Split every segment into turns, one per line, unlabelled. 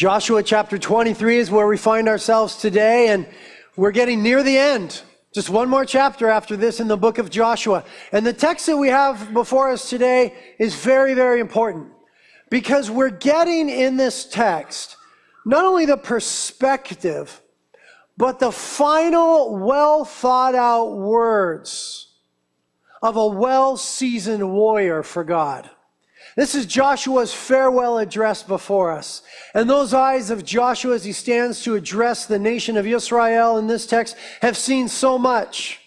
Joshua chapter 23 is where we find ourselves today, and we're getting near the end. Just one more chapter after this in the book of Joshua. And the text that we have before us today is very, very important because we're getting in this text not only the perspective, but the final, well thought out words of a well seasoned warrior for God. This is Joshua's farewell address before us. And those eyes of Joshua as he stands to address the nation of Israel in this text have seen so much.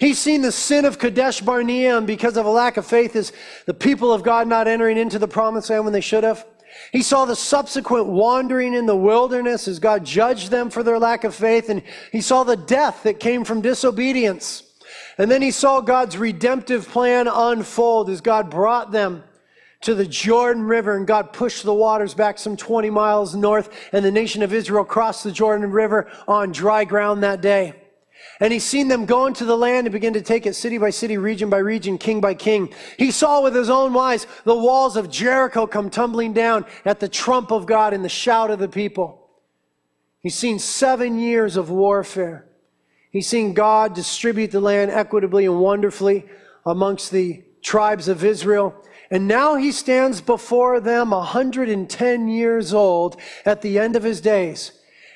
He's seen the sin of Kadesh Barnea, and because of a lack of faith, is the people of God not entering into the promised land when they should have. He saw the subsequent wandering in the wilderness as God judged them for their lack of faith, and he saw the death that came from disobedience. And then he saw God's redemptive plan unfold as God brought them to the Jordan River, and God pushed the waters back some 20 miles north, and the nation of Israel crossed the Jordan River on dry ground that day. And he's seen them go into the land and begin to take it city by city, region by region, king by king. He saw with his own eyes the walls of Jericho come tumbling down at the trump of God and the shout of the people. He's seen seven years of warfare. He's seen God distribute the land equitably and wonderfully amongst the tribes of Israel. And now he stands before them 110 years old at the end of his days.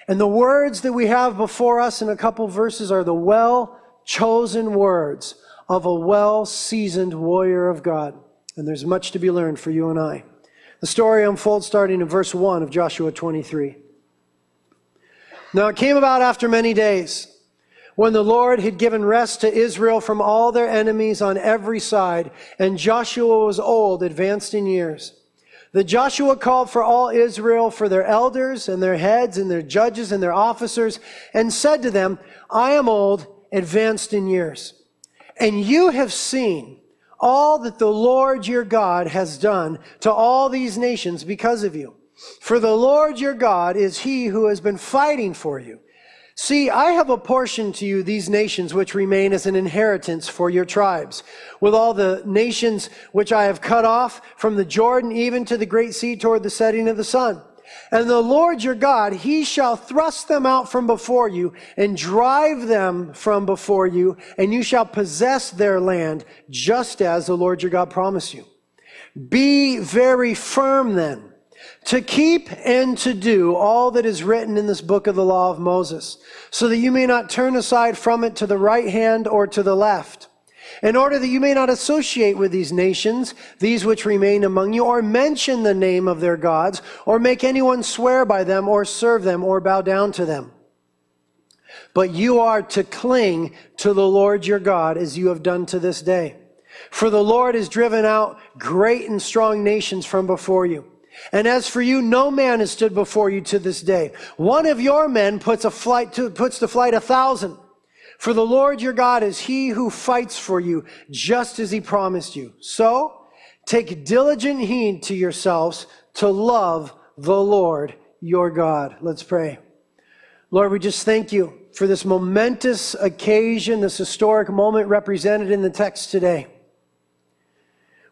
And the words that we have before us in a couple verses are the well chosen words of a well seasoned warrior of God. And there's much to be learned for you and I. The story unfolds starting in verse 1 of Joshua 23. Now it came about after many days when the Lord had given rest to Israel from all their enemies on every side, and Joshua was old, advanced in years. The Joshua called for all Israel, for their elders and their heads and their judges and their officers, and said to them, I am old, advanced in years. And you have seen all that the Lord your God has done to all these nations because of you. For the Lord your God is he who has been fighting for you See, I have apportioned to you these nations which remain as an inheritance for your tribes, with all the nations which I have cut off from the Jordan even to the great sea toward the setting of the sun. And the Lord your God, he shall thrust them out from before you and drive them from before you, and you shall possess their land, just as the Lord your God promised you. Be very firm then to keep and to do all that is written in this book of the law of Moses, so that you may not turn aside from it to the right hand or to the left, in order that you may not associate with these nations, these which remain among you, or mention the name of their gods, or make anyone swear by them, or serve them, or bow down to them. But you are to cling to the Lord your God as you have done to this day. For the Lord has driven out great and strong nations from before you. And as for you, no man has stood before you to this day. One of your men puts a flight to, puts to flight a thousand. For the Lord your God is he who fights for you, just as he promised you. So take diligent heed to yourselves to love the Lord your God. Let's pray. Lord, we just thank you for this momentous occasion, this historic moment represented in the text today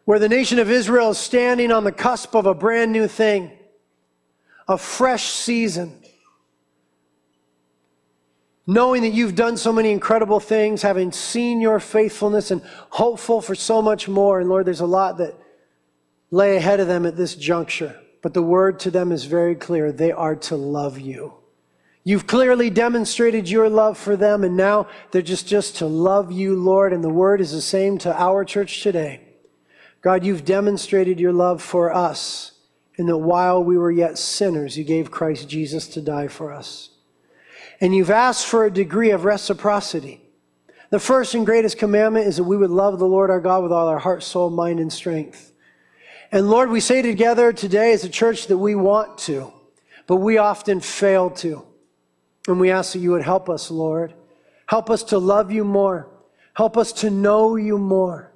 where the nation of Israel is standing on the cusp of a brand new thing, a fresh season. Knowing that you've done so many incredible things, having seen your faithfulness and hopeful for so much more. And Lord, there's a lot that lay ahead of them at this juncture. But the word to them is very clear. They are to love you. You've clearly demonstrated your love for them, and now they're just, just to love you, Lord. And the word is the same to our church today. God, you've demonstrated your love for us in that while we were yet sinners, you gave Christ Jesus to die for us. And you've asked for a degree of reciprocity. The first and greatest commandment is that we would love the Lord our God with all our heart, soul, mind, and strength. And Lord, we say together today as a church that we want to, but we often fail to. And we ask that you would help us, Lord. Help us to love you more. Help us to know you more.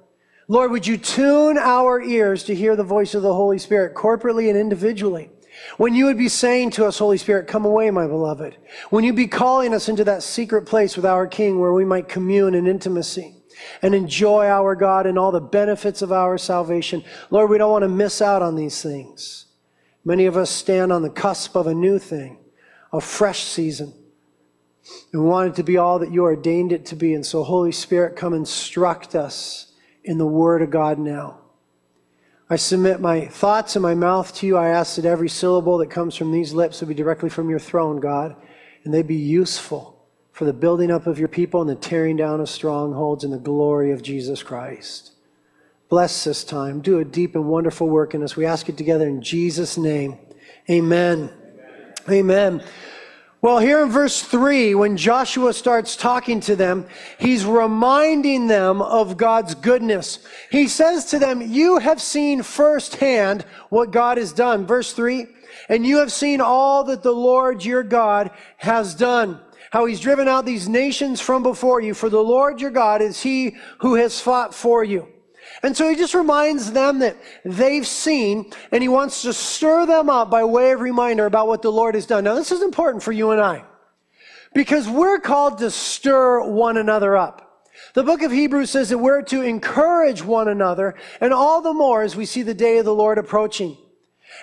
Lord, would you tune our ears to hear the voice of the Holy Spirit corporately and individually? When you would be saying to us, Holy Spirit, come away, my beloved. When you'd be calling us into that secret place with our King where we might commune in intimacy and enjoy our God and all the benefits of our salvation. Lord, we don't want to miss out on these things. Many of us stand on the cusp of a new thing, a fresh season. And we want it to be all that you ordained it to be. And so, Holy Spirit, come instruct us in the Word of God now. I submit my thoughts and my mouth to you. I ask that every syllable that comes from these lips will be directly from your throne, God, and they be useful for the building up of your people and the tearing down of strongholds in the glory of Jesus Christ. Bless this time. Do a deep and wonderful work in us. We ask it together in Jesus' name. Amen. Amen. Amen. Well, here in verse 3, when Joshua starts talking to them, he's reminding them of God's goodness. He says to them, You have seen firsthand what God has done. Verse 3, and you have seen all that the Lord your God has done. How he's driven out these nations from before you. For the Lord your God is he who has fought for you. And so he just reminds them that they've seen, and he wants to stir them up by way of reminder about what the Lord has done. Now, this is important for you and I, because we're called to stir one another up. The book of Hebrews says that we're to encourage one another, and all the more as we see the day of the Lord approaching.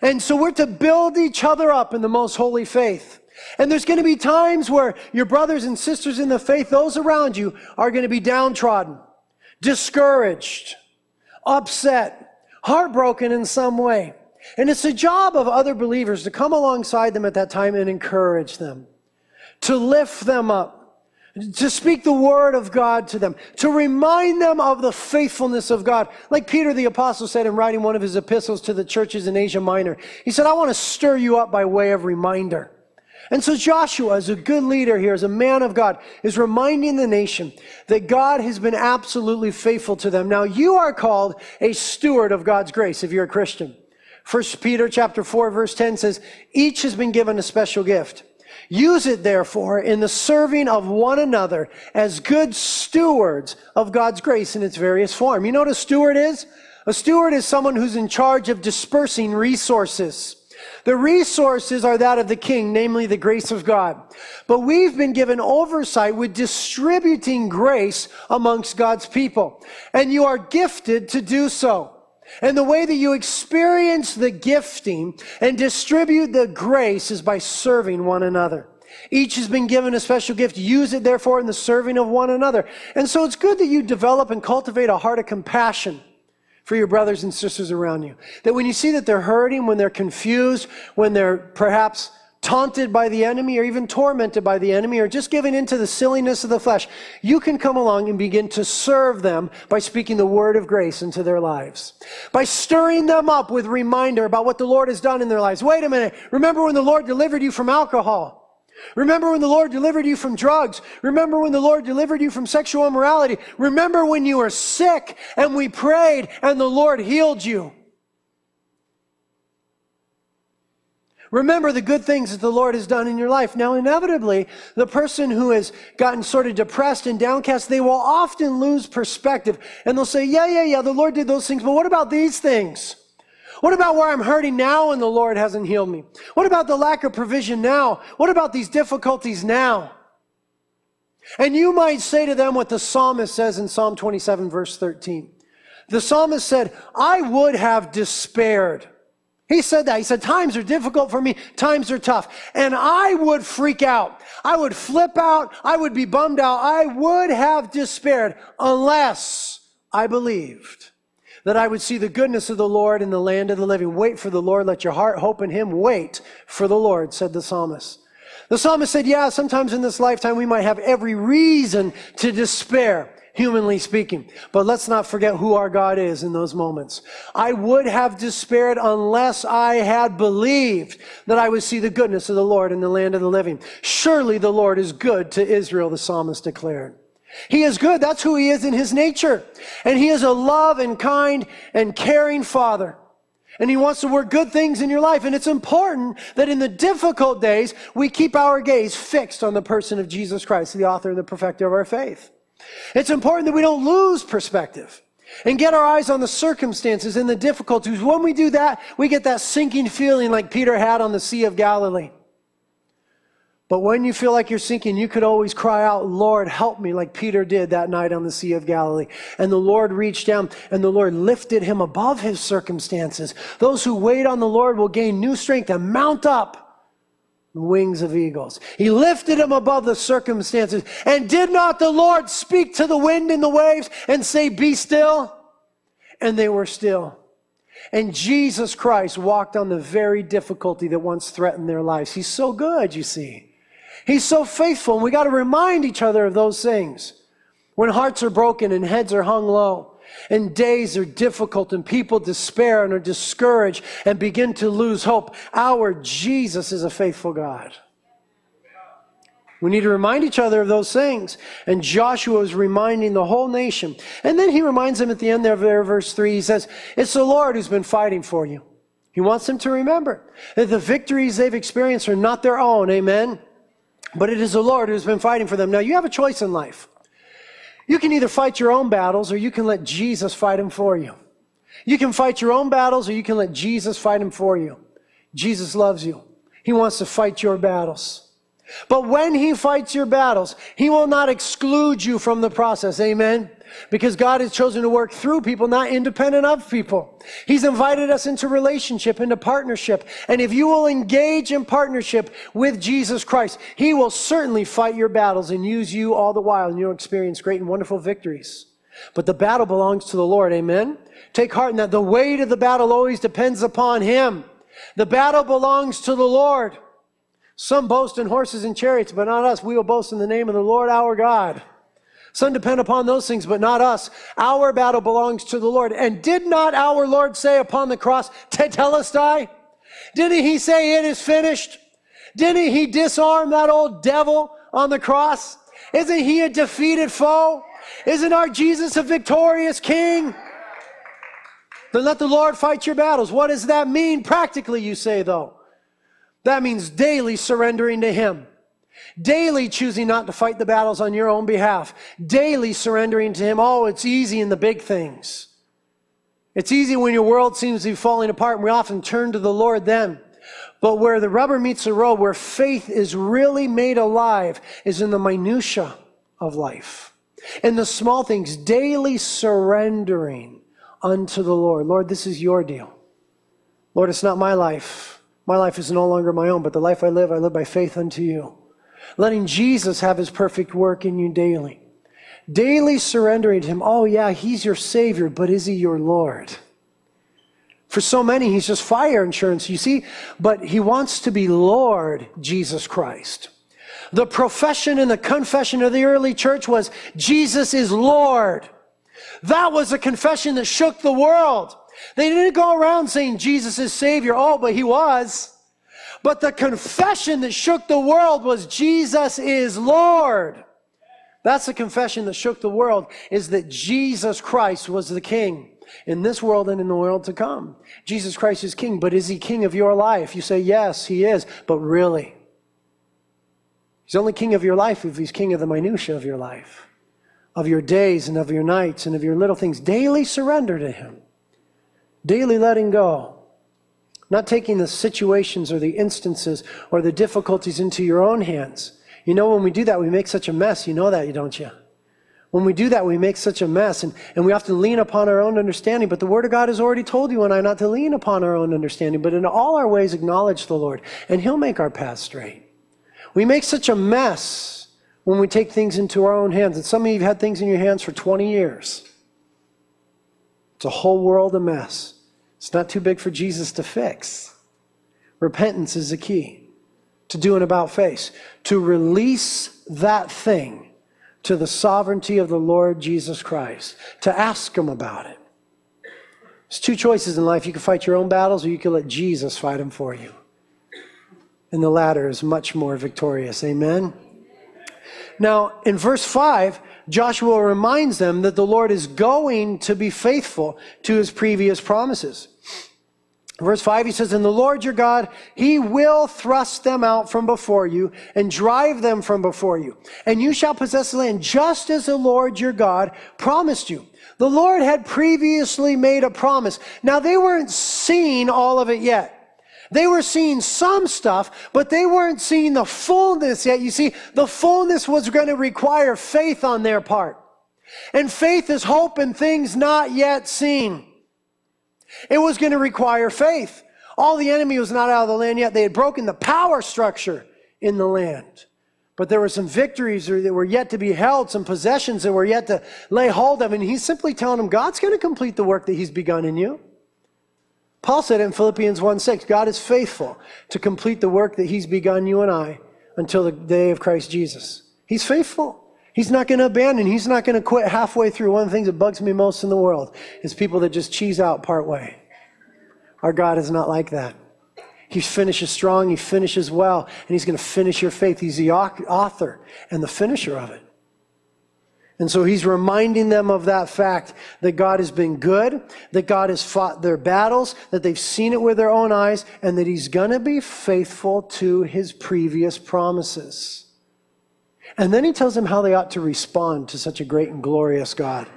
And so we're to build each other up in the most holy faith. And there's going to be times where your brothers and sisters in the faith, those around you, are going to be downtrodden, discouraged, upset, heartbroken in some way. And it's the job of other believers to come alongside them at that time and encourage them, to lift them up, to speak the word of God to them, to remind them of the faithfulness of God. Like Peter the apostle said in writing one of his epistles to the churches in Asia Minor, he said, I want to stir you up by way of reminder. And so Joshua, as a good leader here, as a man of God, is reminding the nation that God has been absolutely faithful to them. Now you are called a steward of God's grace if you're a Christian. First Peter chapter 4 verse 10 says, each has been given a special gift. Use it therefore in the serving of one another as good stewards of God's grace in its various form. You know what a steward is? A steward is someone who's in charge of dispersing resources. The resources are that of the king, namely the grace of God. But we've been given oversight with distributing grace amongst God's people. And you are gifted to do so. And the way that you experience the gifting and distribute the grace is by serving one another. Each has been given a special gift. Use it, therefore, in the serving of one another. And so it's good that you develop and cultivate a heart of compassion for your brothers and sisters around you. That when you see that they're hurting, when they're confused, when they're perhaps taunted by the enemy or even tormented by the enemy or just giving into the silliness of the flesh, you can come along and begin to serve them by speaking the word of grace into their lives. By stirring them up with reminder about what the Lord has done in their lives. Wait a minute. Remember when the Lord delivered you from alcohol? Remember when the Lord delivered you from drugs. Remember when the Lord delivered you from sexual immorality. Remember when you were sick and we prayed and the Lord healed you. Remember the good things that the Lord has done in your life. Now, inevitably, the person who has gotten sort of depressed and downcast, they will often lose perspective and they'll say, yeah, yeah, yeah, the Lord did those things, but what about these things? What about where I'm hurting now and the Lord hasn't healed me? What about the lack of provision now? What about these difficulties now? And you might say to them what the psalmist says in Psalm 27 verse 13. The psalmist said, I would have despaired. He said that. He said, times are difficult for me. Times are tough. And I would freak out. I would flip out. I would be bummed out. I would have despaired unless I believed that I would see the goodness of the Lord in the land of the living. Wait for the Lord. Let your heart hope in him. Wait for the Lord, said the psalmist. The psalmist said, yeah, sometimes in this lifetime we might have every reason to despair, humanly speaking. But let's not forget who our God is in those moments. I would have despaired unless I had believed that I would see the goodness of the Lord in the land of the living. Surely the Lord is good to Israel, the psalmist declared. He is good. That's who he is in his nature. And he is a love and kind and caring father. And he wants to work good things in your life. And it's important that in the difficult days, we keep our gaze fixed on the person of Jesus Christ, the author and the perfecter of our faith. It's important that we don't lose perspective and get our eyes on the circumstances and the difficulties. When we do that, we get that sinking feeling like Peter had on the Sea of Galilee. But when you feel like you're sinking, you could always cry out, Lord, help me, like Peter did that night on the Sea of Galilee. And the Lord reached down and the Lord lifted him above his circumstances. Those who wait on the Lord will gain new strength and mount up wings of eagles. He lifted him above the circumstances. And did not the Lord speak to the wind and the waves and say, Be still? And they were still. And Jesus Christ walked on the very difficulty that once threatened their lives. He's so good, you see. He's so faithful, and we got to remind each other of those things. When hearts are broken and heads are hung low, and days are difficult, and people despair and are discouraged and begin to lose hope, our Jesus is a faithful God. We need to remind each other of those things. And Joshua is reminding the whole nation. And then he reminds them at the end there verse 3. He says, It's the Lord who's been fighting for you. He wants them to remember that the victories they've experienced are not their own. Amen. But it is the Lord who's been fighting for them. Now, you have a choice in life. You can either fight your own battles or you can let Jesus fight them for you. You can fight your own battles or you can let Jesus fight them for you. Jesus loves you. He wants to fight your battles. But when he fights your battles, he will not exclude you from the process. Amen. Because God has chosen to work through people, not independent of people. He's invited us into relationship, into partnership. And if you will engage in partnership with Jesus Christ, He will certainly fight your battles and use you all the while, and you'll experience great and wonderful victories. But the battle belongs to the Lord. Amen. Take heart in that. The weight of the battle always depends upon Him. The battle belongs to the Lord. Some boast in horses and chariots, but not us. We will boast in the name of the Lord our God. Some depend upon those things, but not us. Our battle belongs to the Lord. And did not our Lord say upon the cross, Tetelestai? Didn't he say it is finished? Didn't he disarm that old devil on the cross? Isn't he a defeated foe? Isn't our Jesus a victorious king? Then let the Lord fight your battles. What does that mean practically, you say, though? That means daily surrendering to him. Daily choosing not to fight the battles on your own behalf. Daily surrendering to Him. Oh, it's easy in the big things. It's easy when your world seems to be falling apart, and we often turn to the Lord then. But where the rubber meets the road, where faith is really made alive, is in the minutia of life. In the small things, daily surrendering unto the Lord. Lord, this is your deal. Lord, it's not my life. My life is no longer my own, but the life I live, I live by faith unto you letting Jesus have his perfect work in you daily. Daily surrendering to him. Oh, yeah, he's your Savior, but is he your Lord? For so many, he's just fire insurance, you see, but he wants to be Lord Jesus Christ. The profession and the confession of the early church was Jesus is Lord. That was a confession that shook the world. They didn't go around saying Jesus is Savior. Oh, but he was. But the confession that shook the world was Jesus is Lord. That's the confession that shook the world is that Jesus Christ was the king in this world and in the world to come. Jesus Christ is king, but is he king of your life? You say, yes, he is, but really? He's only king of your life if he's king of the minutia of your life, of your days and of your nights and of your little things. Daily surrender to him. Daily letting go. Not taking the situations or the instances or the difficulties into your own hands. You know, when we do that, we make such a mess. You know that, you don't you? When we do that, we make such a mess and, and we often lean upon our own understanding. But the Word of God has already told you and I not to lean upon our own understanding, but in all our ways acknowledge the Lord and He'll make our path straight. We make such a mess when we take things into our own hands. And some of you have had things in your hands for 20 years. It's a whole world of mess. It's not too big for Jesus to fix. Repentance is the key to do an about face, to release that thing to the sovereignty of the Lord Jesus Christ, to ask Him about it. There's two choices in life. You can fight your own battles or you can let Jesus fight them for you. And the latter is much more victorious. Amen? Now, in verse 5, Joshua reminds them that the Lord is going to be faithful to his previous promises. Verse 5, he says, And the Lord your God, he will thrust them out from before you and drive them from before you. And you shall possess the land just as the Lord your God promised you. The Lord had previously made a promise. Now they weren't seeing all of it yet. They were seeing some stuff, but they weren't seeing the fullness yet. You see, the fullness was going to require faith on their part. And faith is hope in things not yet seen. It was going to require faith. All the enemy was not out of the land yet. They had broken the power structure in the land. But there were some victories that were yet to be held, some possessions that were yet to lay hold of. And he's simply telling them, God's going to complete the work that he's begun in you. Paul said in Philippians 1 6, God is faithful to complete the work that he's begun you and I until the day of Christ Jesus. He's faithful. He's not going to abandon. He's not going to quit halfway through. One of the things that bugs me most in the world is people that just cheese out part way. Our God is not like that. He finishes strong, he finishes well, and he's going to finish your faith. He's the author and the finisher of it. And so he's reminding them of that fact that God has been good, that God has fought their battles, that they've seen it with their own eyes, and that he's going to be faithful to his previous promises. And then he tells them how they ought to respond to such a great and glorious God.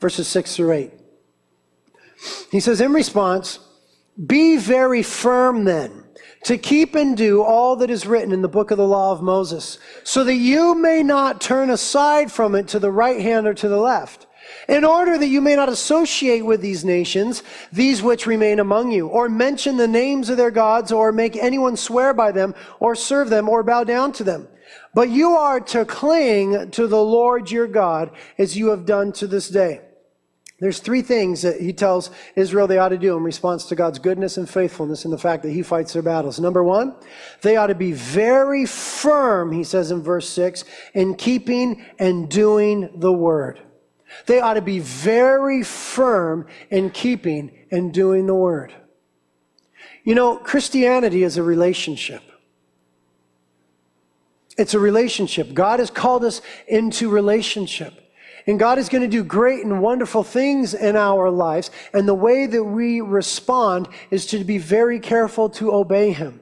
Verses 6 through 8. He says, in response, be very firm then to keep and do all that is written in the book of the law of Moses, so that you may not turn aside from it to the right hand or to the left, in order that you may not associate with these nations, these which remain among you, or mention the names of their gods, or make anyone swear by them, or serve them, or bow down to them. But you are to cling to the Lord your God, as you have done to this day. There's three things that he tells Israel they ought to do in response to God's goodness and faithfulness and the fact that he fights their battles. Number one, they ought to be very firm, he says in verse six, in keeping and doing the word. They ought to be very firm in keeping and doing the word. You know, Christianity is a relationship. It's a relationship. God has called us into relationship. And God is going to do great and wonderful things in our lives. And the way that we respond is to be very careful to obey Him.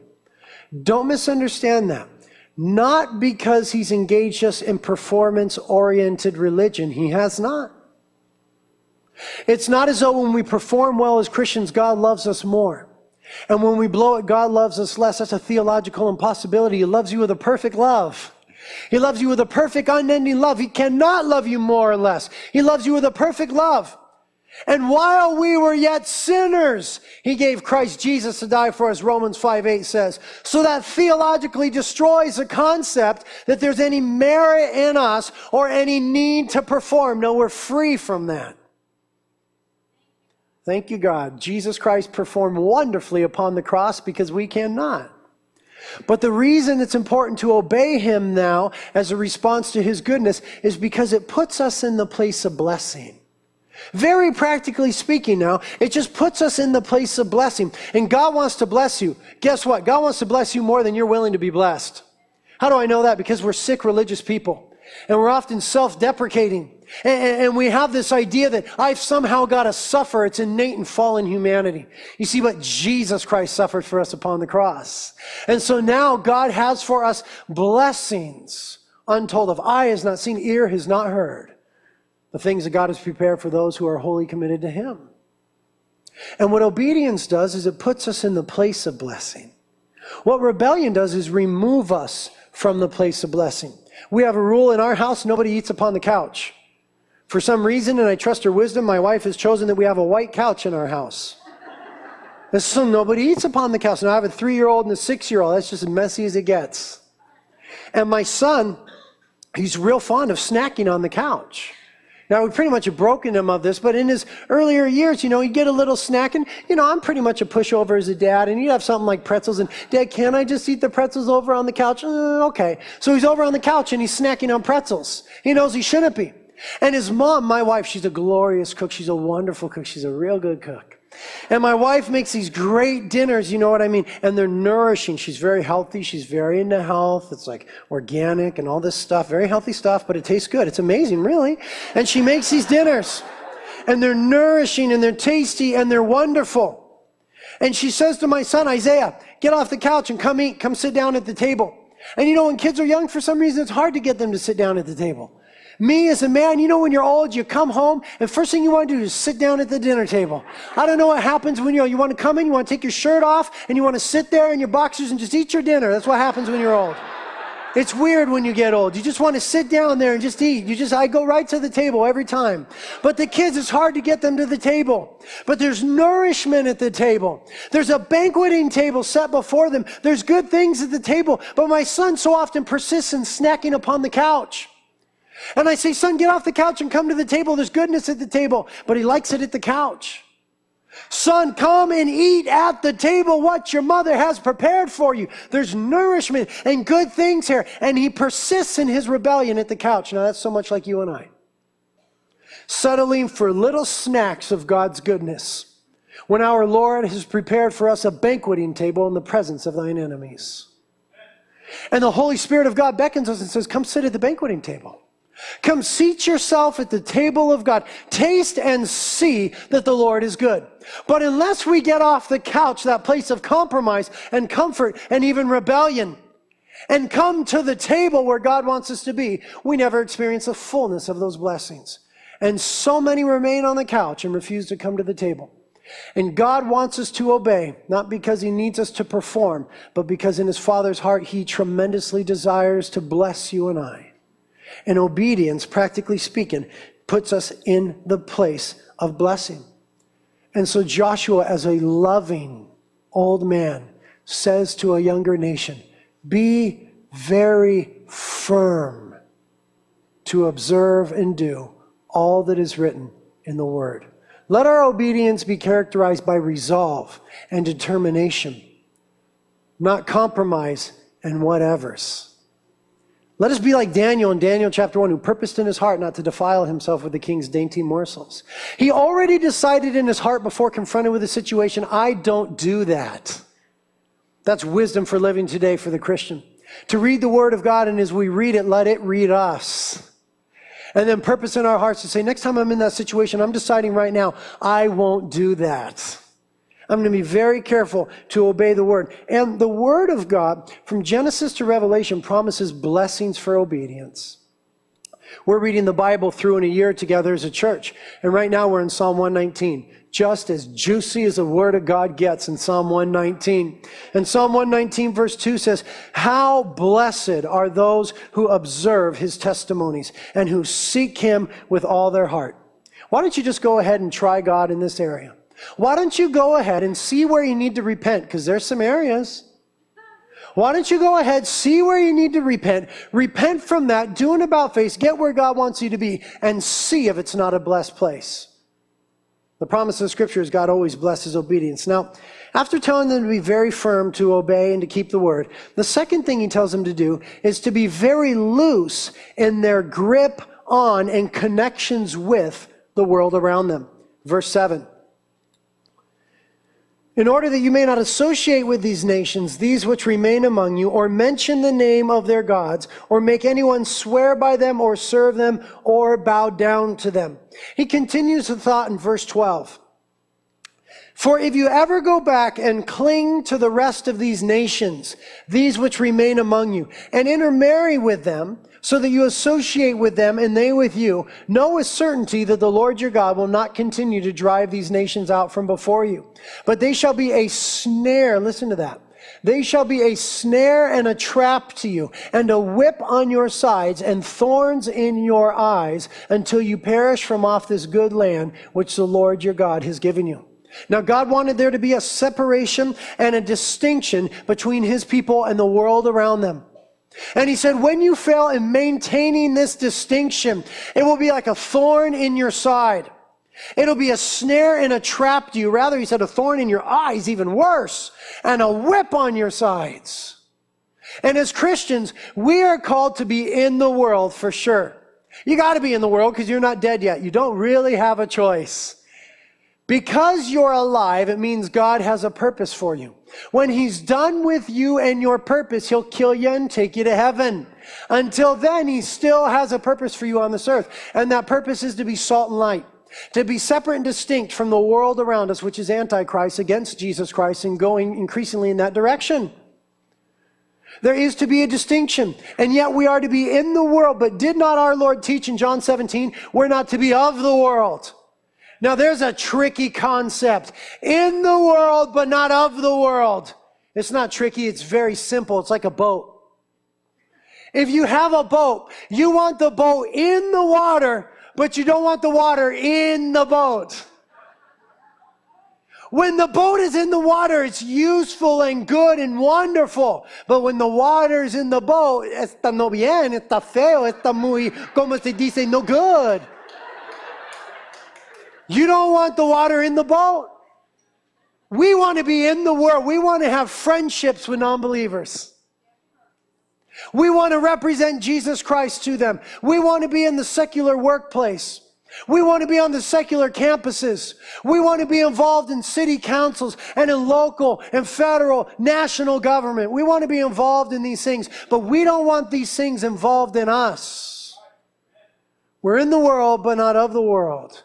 Don't misunderstand that. Not because He's engaged us in performance oriented religion. He has not. It's not as though when we perform well as Christians, God loves us more. And when we blow it, God loves us less. That's a theological impossibility. He loves you with a perfect love. He loves you with a perfect, unending love. He cannot love you more or less. He loves you with a perfect love. And while we were yet sinners, he gave Christ Jesus to die for us, Romans 5 8 says. So that theologically destroys the concept that there's any merit in us or any need to perform. No, we're free from that. Thank you, God. Jesus Christ performed wonderfully upon the cross because we cannot. But the reason it's important to obey him now as a response to his goodness is because it puts us in the place of blessing. Very practically speaking now, it just puts us in the place of blessing. And God wants to bless you. Guess what? God wants to bless you more than you're willing to be blessed. How do I know that? Because we're sick religious people. And we're often self-deprecating. And, and, we have this idea that I've somehow got to suffer. It's innate in fallen humanity. You see, but Jesus Christ suffered for us upon the cross. And so now God has for us blessings untold of eye has not seen, ear has not heard. The things that God has prepared for those who are wholly committed to Him. And what obedience does is it puts us in the place of blessing. What rebellion does is remove us from the place of blessing. We have a rule in our house nobody eats upon the couch. For some reason, and I trust her wisdom, my wife has chosen that we have a white couch in our house. So nobody eats upon the couch. Now I have a three year old and a six year old. That's just as messy as it gets. And my son, he's real fond of snacking on the couch. Now, we pretty much have broken him of this, but in his earlier years, you know, he'd get a little snack, and, you know, I'm pretty much a pushover as a dad, and he'd have something like pretzels, and, Dad, can I just eat the pretzels over on the couch? Uh, okay. So he's over on the couch, and he's snacking on pretzels. He knows he shouldn't be. And his mom, my wife, she's a glorious cook. She's a wonderful cook. She's a real good cook. And my wife makes these great dinners, you know what I mean? And they're nourishing. She's very healthy. She's very into health. It's like organic and all this stuff. Very healthy stuff, but it tastes good. It's amazing, really. And she makes these dinners. And they're nourishing and they're tasty and they're wonderful. And she says to my son, Isaiah, get off the couch and come eat. Come sit down at the table. And you know, when kids are young, for some reason, it's hard to get them to sit down at the table. Me as a man, you know, when you're old, you come home and first thing you want to do is sit down at the dinner table. I don't know what happens when you're, you want to come in, you want to take your shirt off, and you want to sit there in your boxers and just eat your dinner. That's what happens when you're old. It's weird when you get old. You just want to sit down there and just eat. You just, I go right to the table every time. But the kids, it's hard to get them to the table. But there's nourishment at the table. There's a banqueting table set before them. There's good things at the table. But my son so often persists in snacking upon the couch. And I say, son, get off the couch and come to the table. There's goodness at the table. But he likes it at the couch. Son, come and eat at the table what your mother has prepared for you. There's nourishment and good things here. And he persists in his rebellion at the couch. Now, that's so much like you and I. Settling for little snacks of God's goodness when our Lord has prepared for us a banqueting table in the presence of thine enemies. And the Holy Spirit of God beckons us and says, Come sit at the banqueting table. Come seat yourself at the table of God. Taste and see that the Lord is good. But unless we get off the couch, that place of compromise and comfort and even rebellion, and come to the table where God wants us to be, we never experience the fullness of those blessings. And so many remain on the couch and refuse to come to the table. And God wants us to obey, not because He needs us to perform, but because in His Father's heart, He tremendously desires to bless you and I. And obedience, practically speaking, puts us in the place of blessing. And so Joshua, as a loving old man, says to a younger nation, Be very firm to observe and do all that is written in the Word. Let our obedience be characterized by resolve and determination, not compromise and whatevers. Let us be like Daniel in Daniel chapter 1, who purposed in his heart not to defile himself with the king's dainty morsels. He already decided in his heart before confronted with the situation, I don't do that. That's wisdom for living today for the Christian. To read the word of God, and as we read it, let it read us. And then purpose in our hearts to say, next time I'm in that situation, I'm deciding right now, I won't do that. I'm going to be very careful to obey the word. And the word of God, from Genesis to Revelation, promises blessings for obedience. We're reading the Bible through in a year together as a church. And right now we're in Psalm 119. Just as juicy as the word of God gets in Psalm 119. And Psalm 119 verse 2 says, How blessed are those who observe his testimonies and who seek him with all their heart. Why don't you just go ahead and try God in this area? Why don't you go ahead and see where you need to repent? Because there's some areas. Why don't you go ahead, see where you need to repent, repent from that, do an about face, get where God wants you to be, and see if it's not a blessed place. The promise of Scripture is God always blesses obedience. Now, after telling them to be very firm to obey and to keep the word, the second thing he tells them to do is to be very loose in their grip on and connections with the world around them. Verse 7 in order that you may not associate with these nations, these which remain among you, or mention the name of their gods, or make anyone swear by them, or serve them, or bow down to them. He continues the thought in verse 12. For if you ever go back and cling to the rest of these nations, these which remain among you, and intermarry with them, so that you associate with them and they with you, know with certainty that the Lord your God will not continue to drive these nations out from before you. But they shall be a snare, listen to that. They shall be a snare and a trap to you, and a whip on your sides, and thorns in your eyes, until you perish from off this good land which the Lord your God has given you. Now, God wanted there to be a separation and a distinction between his people and the world around them. And he said, when you fail in maintaining this distinction, it will be like a thorn in your side. It'll be a snare and a trap to you. Rather, he said, a thorn in your eyes, even worse, and a whip on your sides. And as Christians, we are called to be in the world for sure. You got to be in the world because you're not dead yet. You don't really have a choice. Because you're alive, it means God has a purpose for you. When he's done with you and your purpose, he'll kill you and take you to heaven. Until then, he still has a purpose for you on this earth. And that purpose is to be salt and light. To be separate and distinct from the world around us, which is Antichrist against Jesus Christ and going increasingly in that direction. There is to be a distinction. And yet we are to be in the world. But did not our Lord teach in John 17, we're not to be of the world? Now there's a tricky concept. In the world, but not of the world. It's not tricky. It's very simple. It's like a boat. If you have a boat, you want the boat in the water, but you don't want the water in the boat. When the boat is in the water, it's useful and good and wonderful. But when the water is in the boat, está no bien, está feo, está muy, como se dice, no good. You don't want the water in the boat. We want to be in the world. We want to have friendships with non-believers. We want to represent Jesus Christ to them. We want to be in the secular workplace. We want to be on the secular campuses. We want to be involved in city councils and in local and federal, national government. We want to be involved in these things, but we don't want these things involved in us. We're in the world, but not of the world.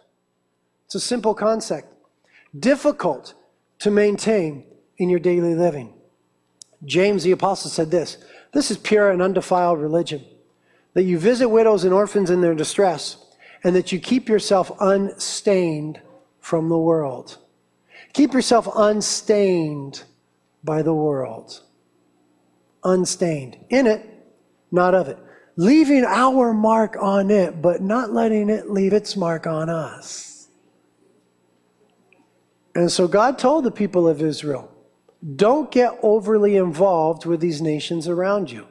It's a simple concept, difficult to maintain in your daily living. James the Apostle said this This is pure and undefiled religion, that you visit widows and orphans in their distress and that you keep yourself unstained from the world. Keep yourself unstained by the world. Unstained. In it, not of it. Leaving our mark on it, but not letting it leave its mark on us. And so God told the people of Israel, don't get overly involved with these nations around you.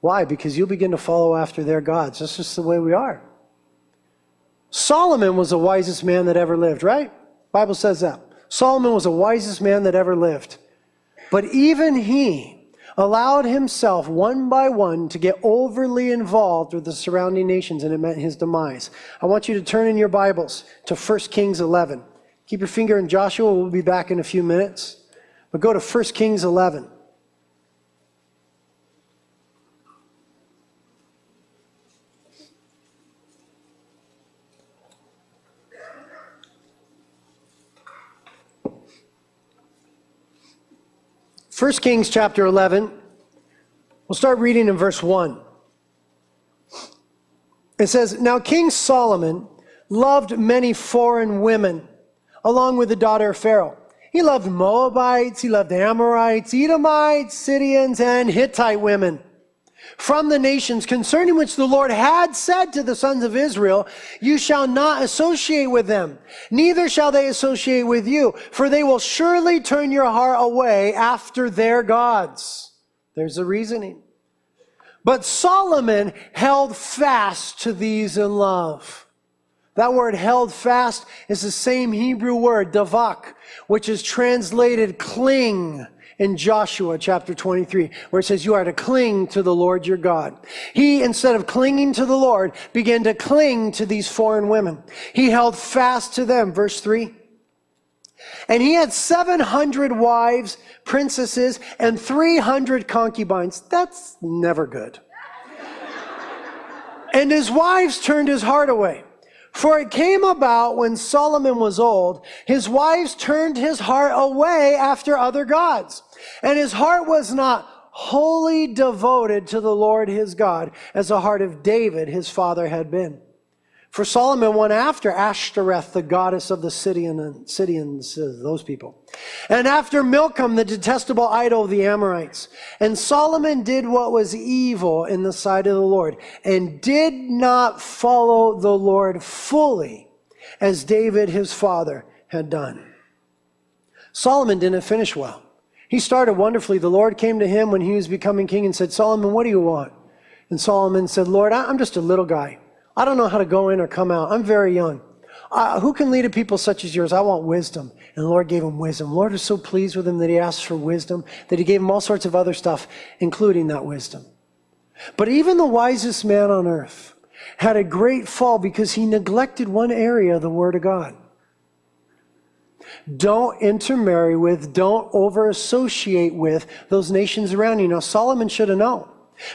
Why? Because you'll begin to follow after their gods. That's just the way we are. Solomon was the wisest man that ever lived, right? Bible says that. Solomon was the wisest man that ever lived. But even he allowed himself one by one to get overly involved with the surrounding nations and it meant his demise. I want you to turn in your Bibles to 1 Kings 11. Keep your finger in Joshua. We'll be back in a few minutes. But go to 1 Kings 11. 1 Kings chapter 11. We'll start reading in verse 1. It says, Now King Solomon loved many foreign women, along with the daughter of Pharaoh. He loved Moabites, he loved Amorites, Edomites, Sidonians, and Hittite women from the nations concerning which the Lord had said to the sons of Israel, You shall not associate with them, neither shall they associate with you, for they will surely turn your heart away after their gods. There's a reasoning. But Solomon held fast to these in love. That word held fast is the same Hebrew word, davak, which is translated cling in Joshua chapter 23, where it says, You are to cling to the Lord your God. He, instead of clinging to the Lord, began to cling to these foreign women. He held fast to them. Verse 3. And he had 700 wives, princesses, and 300 concubines. That's never good. and his wives turned his heart away. For it came about when Solomon was old, his wives turned his heart away after other gods. And his heart was not wholly devoted to the Lord his God as the heart of David his father had been. For Solomon went after Ashtoreth, the goddess of the Sidonians, Sidonians, uh, those people. And after Milcom, the detestable idol of the Amorites. And Solomon did what was evil in the sight of the Lord and did not follow the Lord fully as David his father had done. Solomon didn't finish well. He started wonderfully. The Lord came to him when he was becoming king and said, Solomon, what do you want? And Solomon said, Lord, I'm just a little guy. I don't know how to go in or come out. I'm very young. Uh, who can lead a people such as yours? I want wisdom. And the Lord gave him wisdom. The Lord was so pleased with him that he asked for wisdom, that he gave him all sorts of other stuff, including that wisdom. But even the wisest man on earth had a great fall because he neglected one area of the Word of God. Don't intermarry with, don't over associate with those nations around you. Now, Solomon should have known.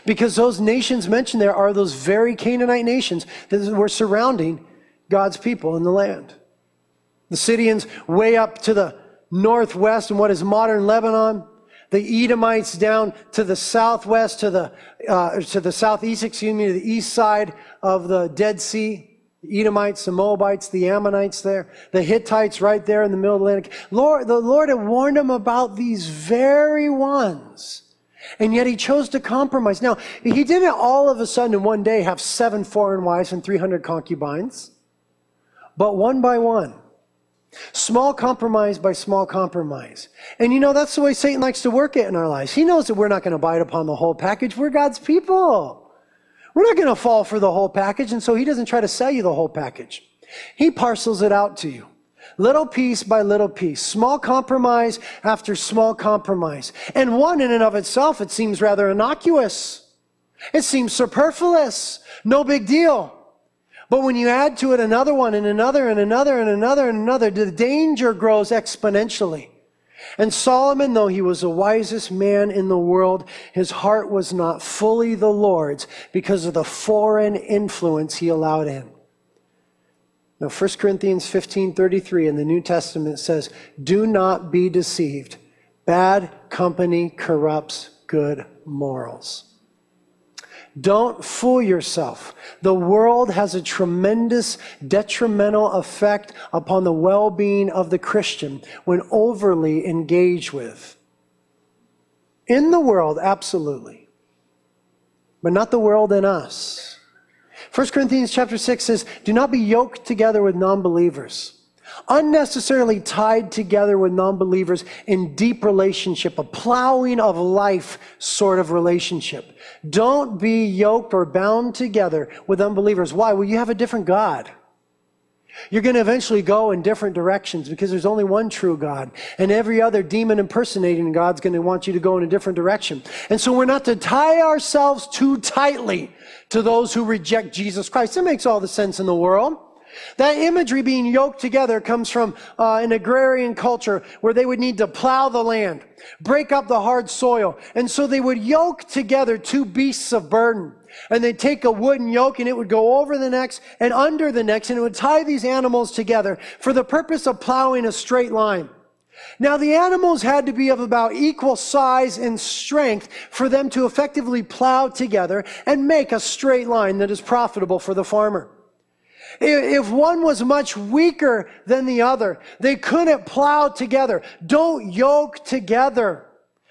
Because those nations mentioned there are those very Canaanite nations that were surrounding God's people in the land. The Sidonians way up to the northwest in what is modern Lebanon. the Edomites down to the southwest, to the, uh, to the southeast, excuse me, to the east side of the Dead Sea. The Edomites, the Moabites, the Ammonites there, the Hittites right there in the middle Atlantic. Lord, the Lord had warned them about these very ones. And yet he chose to compromise. Now, he didn't all of a sudden in one day have seven foreign wives and 300 concubines, but one by one. Small compromise by small compromise. And you know, that's the way Satan likes to work it in our lives. He knows that we're not going to bite upon the whole package. We're God's people. We're not going to fall for the whole package. And so he doesn't try to sell you the whole package. He parcels it out to you. Little piece by little piece. Small compromise after small compromise. And one in and of itself, it seems rather innocuous. It seems superfluous. No big deal. But when you add to it another one and another and another and another and another, the danger grows exponentially. And Solomon, though he was the wisest man in the world, his heart was not fully the Lord's because of the foreign influence he allowed in. Now, 1 Corinthians 15 33 in the New Testament says, Do not be deceived. Bad company corrupts good morals. Don't fool yourself. The world has a tremendous detrimental effect upon the well being of the Christian when overly engaged with. In the world, absolutely, but not the world in us. 1 Corinthians chapter 6 says, Do not be yoked together with non believers unnecessarily tied together with non-believers in deep relationship, a plowing of life sort of relationship. Don't be yoked or bound together with unbelievers. Why? Well, you have a different God. You're going to eventually go in different directions because there's only one true God. And every other demon impersonating God's going to want you to go in a different direction. And so we're not to tie ourselves too tightly to those who reject Jesus Christ. It makes all the sense in the world. That imagery being yoked together comes from uh, an agrarian culture where they would need to plow the land, break up the hard soil. And so they would yoke together two beasts of burden. And they'd take a wooden yoke and it would go over the necks and under the necks and it would tie these animals together for the purpose of plowing a straight line. Now the animals had to be of about equal size and strength for them to effectively plow together and make a straight line that is profitable for the farmer. If one was much weaker than the other, they couldn't plow together. Don't yoke together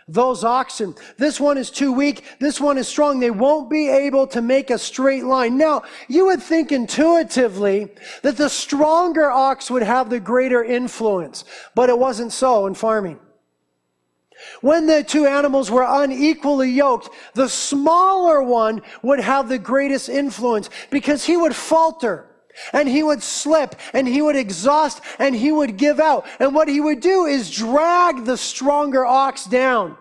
those oxen. This one is too weak. This one is strong. They won't be able to make a straight line. Now, you would think intuitively that the stronger ox would have the greater influence, but it wasn't so in farming. When the two animals were unequally yoked, the smaller one would have the greatest influence because he would falter and he would slip and he would exhaust and he would give out. And what he would do is drag the stronger ox down.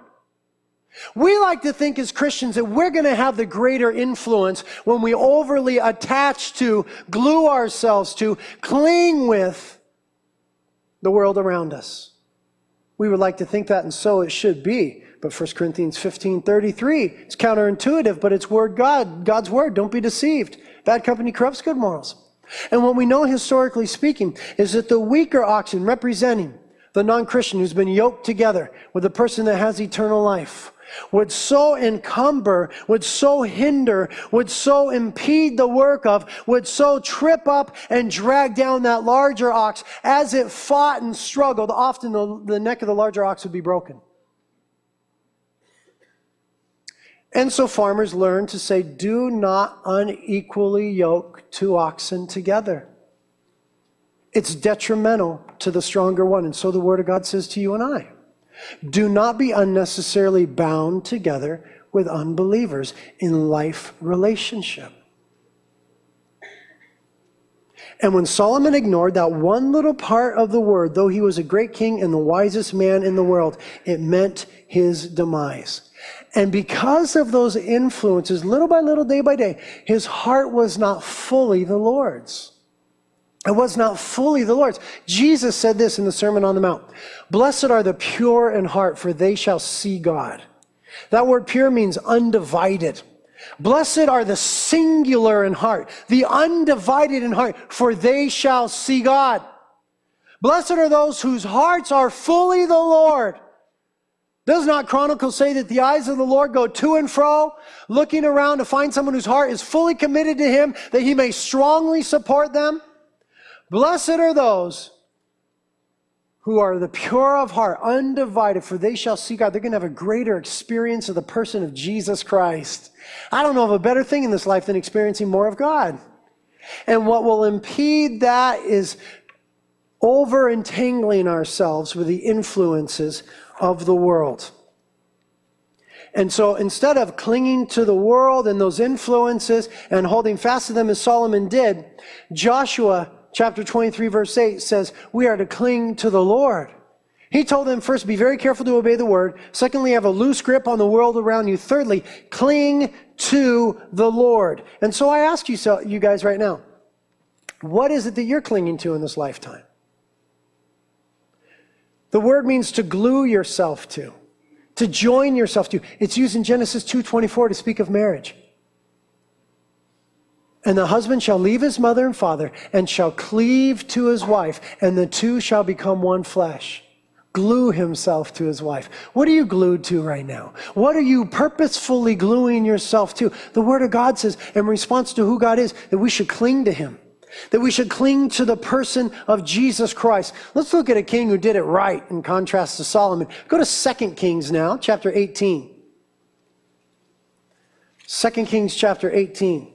We like to think as Christians that we're going to have the greater influence when we overly attach to, glue ourselves to, cling with the world around us. We would like to think that, and so it should be. But 1 Corinthians 15 33, it's counterintuitive, but it's word God, God's word. Don't be deceived. Bad company corrupts good morals. And what we know historically speaking is that the weaker oxen representing the non-Christian who's been yoked together with the person that has eternal life would so encumber, would so hinder, would so impede the work of, would so trip up and drag down that larger ox as it fought and struggled. Often the, the neck of the larger ox would be broken. And so farmers learn to say, do not unequally yoke two oxen together. It's detrimental to the stronger one. And so the Word of God says to you and I do not be unnecessarily bound together with unbelievers in life relationship. And when Solomon ignored that one little part of the word, though he was a great king and the wisest man in the world, it meant his demise. And because of those influences, little by little, day by day, his heart was not fully the Lord's. It was not fully the Lord's. Jesus said this in the Sermon on the Mount Blessed are the pure in heart, for they shall see God. That word pure means undivided. Blessed are the singular in heart, the undivided in heart, for they shall see God. Blessed are those whose hearts are fully the Lord Does not Chronicles say that the eyes of the Lord go to and fro, looking around to find someone whose heart is fully committed to him, that he may strongly support them? Blessed are those who are the pure of heart, undivided, for they shall see God. They're going to have a greater experience of the person of Jesus Christ. I don't know of a better thing in this life than experiencing more of God. And what will impede that is over entangling ourselves with the influences of the world. And so instead of clinging to the world and those influences and holding fast to them as Solomon did, Joshua chapter 23 verse 8 says, we are to cling to the Lord. He told them first, be very careful to obey the word. Secondly, have a loose grip on the world around you. Thirdly, cling to the Lord. And so I ask you, so, you guys right now, what is it that you're clinging to in this lifetime? The word means to glue yourself to, to join yourself to. It's used in Genesis 2:24 to speak of marriage. And the husband shall leave his mother and father and shall cleave to his wife, and the two shall become one flesh. Glue himself to his wife. What are you glued to right now? What are you purposefully gluing yourself to? The Word of God says, in response to who God is, that we should cling to him that we should cling to the person of Jesus Christ. Let's look at a king who did it right in contrast to Solomon. Go to 2 Kings now, chapter 18. 2 Kings chapter 18.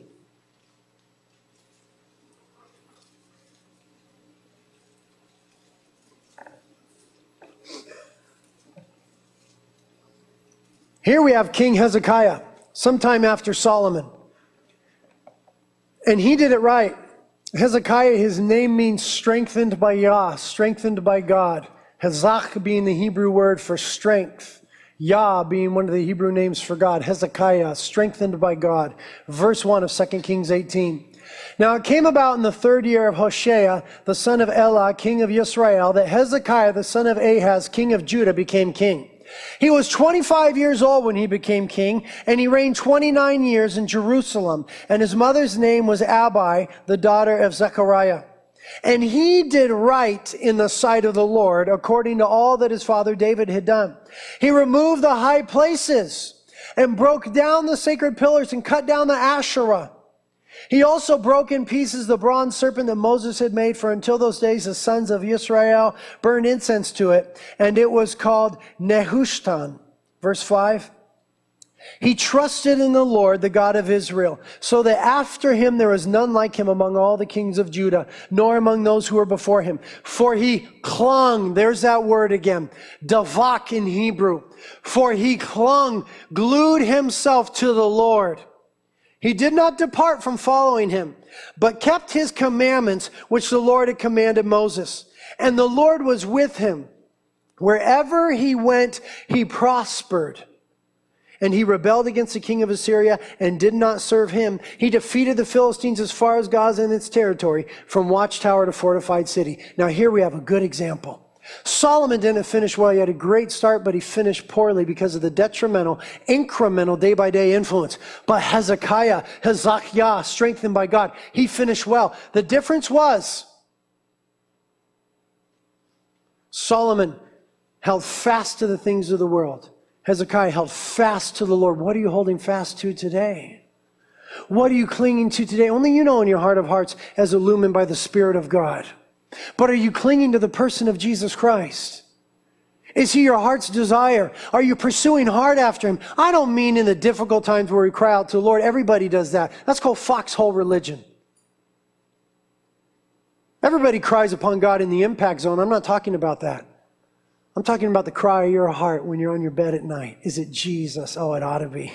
Here we have King Hezekiah, sometime after Solomon. And he did it right. Hezekiah, his name means strengthened by Yah, strengthened by God. Hezach being the Hebrew word for strength. Yah being one of the Hebrew names for God. Hezekiah, strengthened by God. Verse 1 of 2 Kings 18. Now it came about in the third year of Hoshea, the son of Elah, king of Israel, that Hezekiah, the son of Ahaz, king of Judah, became king. He was 25 years old when he became king, and he reigned 29 years in Jerusalem. And his mother's name was Abi, the daughter of Zechariah. And he did right in the sight of the Lord, according to all that his father David had done. He removed the high places and broke down the sacred pillars and cut down the Asherah. He also broke in pieces the bronze serpent that Moses had made, for until those days the sons of Israel burned incense to it, and it was called Nehushtan. Verse 5. He trusted in the Lord, the God of Israel, so that after him there was none like him among all the kings of Judah, nor among those who were before him. For he clung, there's that word again, davak in Hebrew. For he clung, glued himself to the Lord. He did not depart from following him, but kept his commandments, which the Lord had commanded Moses. And the Lord was with him. Wherever he went, he prospered. And he rebelled against the king of Assyria and did not serve him. He defeated the Philistines as far as Gaza and its territory, from watchtower to fortified city. Now here we have a good example. Solomon didn't finish well. He had a great start, but he finished poorly because of the detrimental, incremental, day by day influence. But Hezekiah, Hezekiah, strengthened by God, he finished well. The difference was Solomon held fast to the things of the world. Hezekiah held fast to the Lord. What are you holding fast to today? What are you clinging to today? Only you know in your heart of hearts as illumined by the Spirit of God. But are you clinging to the person of Jesus Christ? Is he your heart's desire? Are you pursuing hard after him? I don't mean in the difficult times where we cry out to the Lord. Everybody does that. That's called foxhole religion. Everybody cries upon God in the impact zone. I'm not talking about that. I'm talking about the cry of your heart when you're on your bed at night. Is it Jesus? Oh, it ought to be.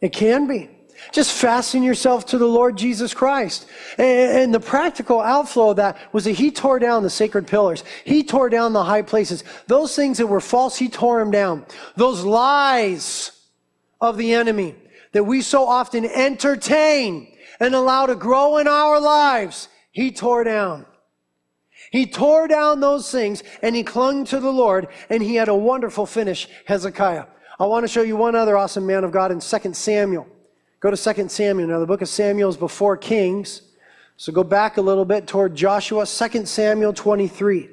It can be. Just fasten yourself to the Lord Jesus Christ. And, the practical outflow of that was that he tore down the sacred pillars. He tore down the high places. Those things that were false, he tore them down. Those lies of the enemy that we so often entertain and allow to grow in our lives, he tore down. He tore down those things and he clung to the Lord and he had a wonderful finish, Hezekiah. I want to show you one other awesome man of God in 2 Samuel. Go to 2 Samuel. Now, the book of Samuel is before Kings. So go back a little bit toward Joshua, 2 Samuel 23.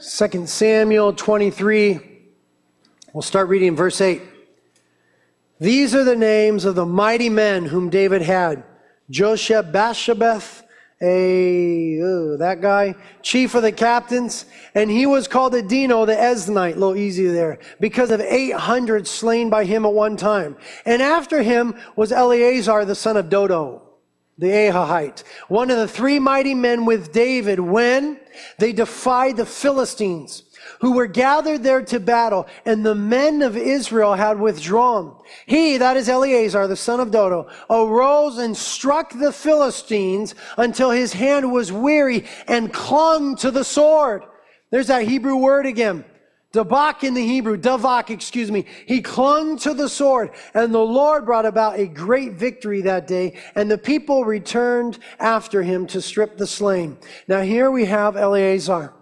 Second Samuel 23. We'll start reading verse 8. These are the names of the mighty men whom David had. Josheb Basshebeth, a that guy, chief of the captains, and he was called Adino the Eznite, a little easy there, because of 800 slain by him at one time. And after him was Eleazar the son of Dodo, the Ahohite, one of the three mighty men with David when they defied the Philistines who were gathered there to battle, and the men of Israel had withdrawn. He, that is Eleazar, the son of Dodo, arose and struck the Philistines until his hand was weary and clung to the sword. There's that Hebrew word again. Dabak in the Hebrew, Davak, excuse me. He clung to the sword, and the Lord brought about a great victory that day, and the people returned after him to strip the slain. Now here we have Eleazar.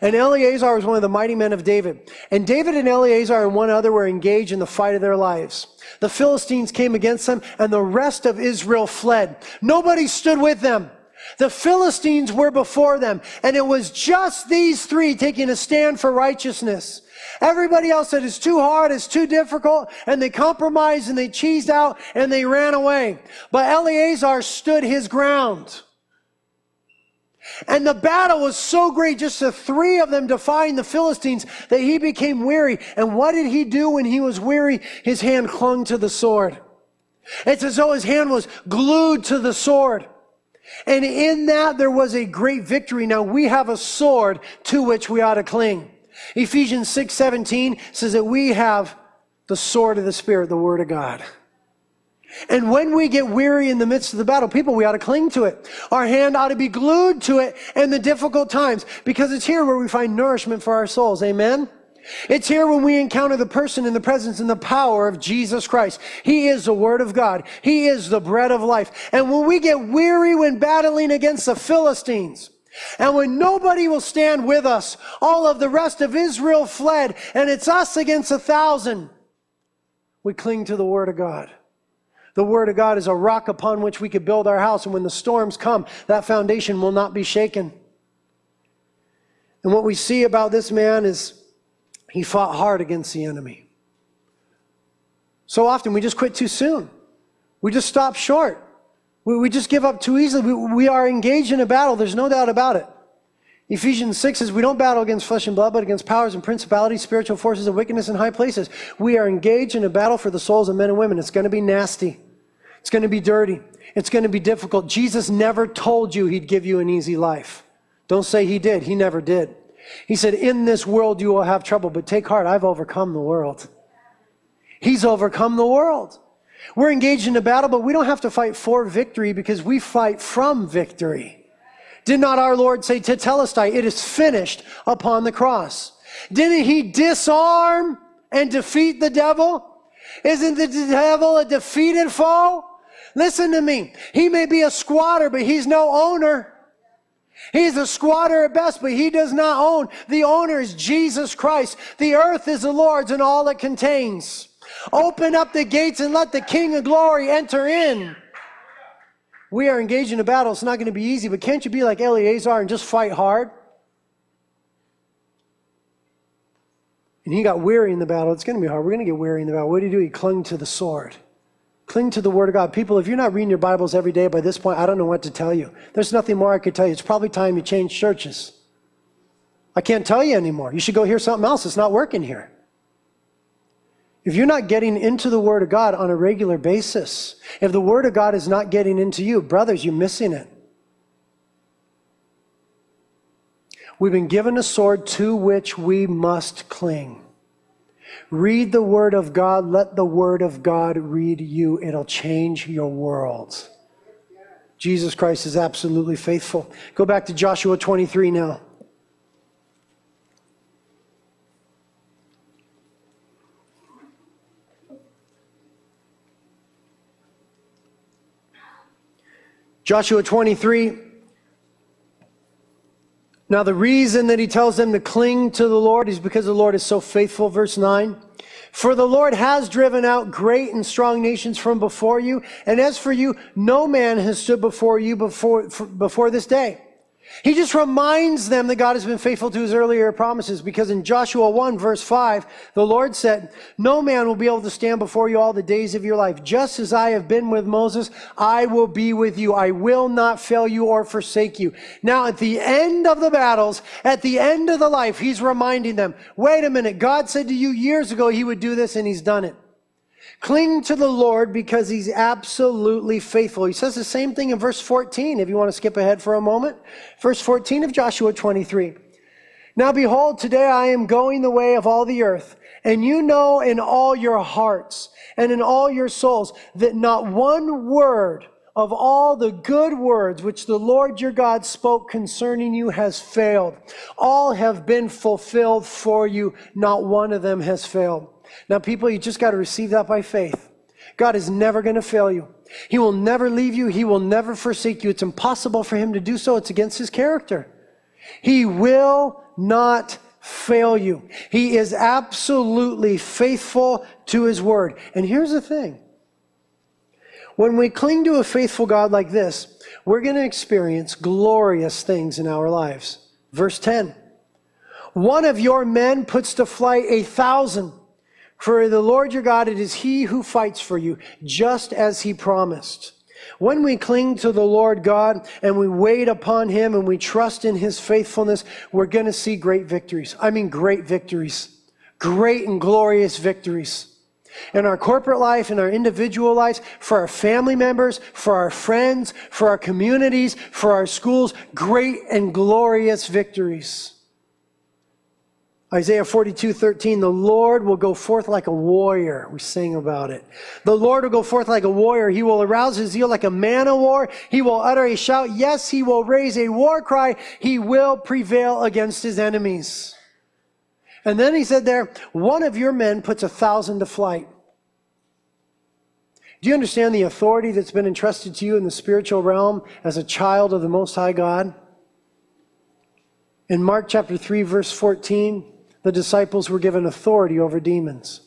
And Eleazar was one of the mighty men of David. And David and Eleazar and one other were engaged in the fight of their lives. The Philistines came against them and the rest of Israel fled. Nobody stood with them. The Philistines were before them. And it was just these three taking a stand for righteousness. Everybody else said it's too hard, it's too difficult, and they compromised and they cheesed out and they ran away. But Eleazar stood his ground. And the battle was so great, just the three of them defying the Philistines, that he became weary. And what did he do when he was weary? His hand clung to the sword. It's as though his hand was glued to the sword. And in that there was a great victory. Now we have a sword to which we ought to cling. Ephesians 6, 17 says that we have the sword of the Spirit, the Word of God. And when we get weary in the midst of the battle, people, we ought to cling to it. Our hand ought to be glued to it in the difficult times because it's here where we find nourishment for our souls. Amen? It's here when we encounter the person and the presence and the power of Jesus Christ. He is the Word of God. He is the bread of life. And when we get weary when battling against the Philistines, and when nobody will stand with us, all of the rest of Israel fled, and it's us against a thousand, we cling to the Word of God. The Word of God is a rock upon which we could build our house, and when the storms come, that foundation will not be shaken. And what we see about this man is he fought hard against the enemy. So often we just quit too soon. We just stop short. We, we just give up too easily. We, we are engaged in a battle. There's no doubt about it. Ephesians 6 says, We don't battle against flesh and blood, but against powers and principalities, spiritual forces of wickedness in high places. We are engaged in a battle for the souls of men and women. It's going to be nasty. It's going to be dirty. It's going to be difficult. Jesus never told you he'd give you an easy life. Don't say he did. He never did. He said, In this world you will have trouble, but take heart. I've overcome the world. He's overcome the world. We're engaged in a battle, but we don't have to fight for victory because we fight from victory. Did not our Lord say Tetelestai, it is finished upon the cross? Didn't he disarm and defeat the devil? Isn't the devil a defeated foe? Listen to me. He may be a squatter, but he's no owner. He's a squatter at best, but he does not own. The owner is Jesus Christ. The earth is the Lord's and all it contains. Open up the gates and let the King of glory enter in. We are engaged in a battle. It's not going to be easy, but can't you be like Eleazar and just fight hard? And he got weary in the battle. It's going to be hard. We're going to get weary in the battle. What did he do? He clung to the sword. Cling to the Word of God. People, if you're not reading your Bibles every day by this point, I don't know what to tell you. There's nothing more I could tell you. It's probably time you change churches. I can't tell you anymore. You should go hear something else. It's not working here. If you're not getting into the Word of God on a regular basis, if the Word of God is not getting into you, brothers, you're missing it. We've been given a sword to which we must cling. Read the Word of God. Let the Word of God read you. It'll change your world. Jesus Christ is absolutely faithful. Go back to Joshua 23 now. Joshua 23. Now, the reason that he tells them to cling to the Lord is because the Lord is so faithful. Verse 9. For the Lord has driven out great and strong nations from before you. And as for you, no man has stood before you before, before this day. He just reminds them that God has been faithful to his earlier promises because in Joshua 1 verse 5, the Lord said, No man will be able to stand before you all the days of your life. Just as I have been with Moses, I will be with you. I will not fail you or forsake you. Now at the end of the battles, at the end of the life, he's reminding them, wait a minute, God said to you years ago he would do this and he's done it. Cling to the Lord because he's absolutely faithful. He says the same thing in verse 14, if you want to skip ahead for a moment. Verse 14 of Joshua 23. Now behold, today I am going the way of all the earth, and you know in all your hearts and in all your souls that not one word of all the good words which the Lord your God spoke concerning you has failed. All have been fulfilled for you. Not one of them has failed. Now, people, you just got to receive that by faith. God is never going to fail you. He will never leave you. He will never forsake you. It's impossible for him to do so. It's against his character. He will not fail you. He is absolutely faithful to his word. And here's the thing. When we cling to a faithful God like this, we're going to experience glorious things in our lives. Verse 10. One of your men puts to flight a thousand for the Lord your God, it is he who fights for you, just as he promised. When we cling to the Lord God and we wait upon him and we trust in his faithfulness, we're going to see great victories. I mean, great victories. Great and glorious victories. In our corporate life, in our individual lives, for our family members, for our friends, for our communities, for our schools, great and glorious victories. Isaiah 42, 13, the Lord will go forth like a warrior. We sing about it. The Lord will go forth like a warrior. He will arouse his zeal like a man of war. He will utter a shout. Yes, he will raise a war cry. He will prevail against his enemies. And then he said there, one of your men puts a thousand to flight. Do you understand the authority that's been entrusted to you in the spiritual realm as a child of the Most High God? In Mark chapter 3, verse 14, the disciples were given authority over demons.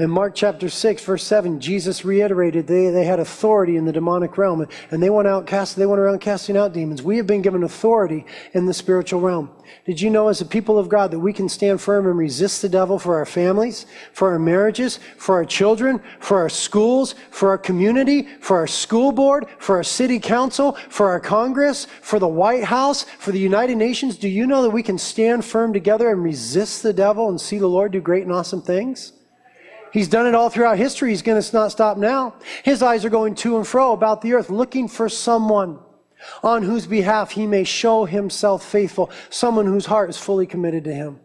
In Mark chapter 6, verse 7, Jesus reiterated they, they had authority in the demonic realm and they went out cast, they went around casting out demons. We have been given authority in the spiritual realm. Did you know as a people of God that we can stand firm and resist the devil for our families, for our marriages, for our children, for our schools, for our community, for our school board, for our city council, for our Congress, for the White House, for the United Nations? Do you know that we can stand firm together and resist the devil and see the Lord do great and awesome things? He's done it all throughout history. He's going to not stop now. His eyes are going to and fro about the earth, looking for someone on whose behalf he may show himself faithful, someone whose heart is fully committed to him.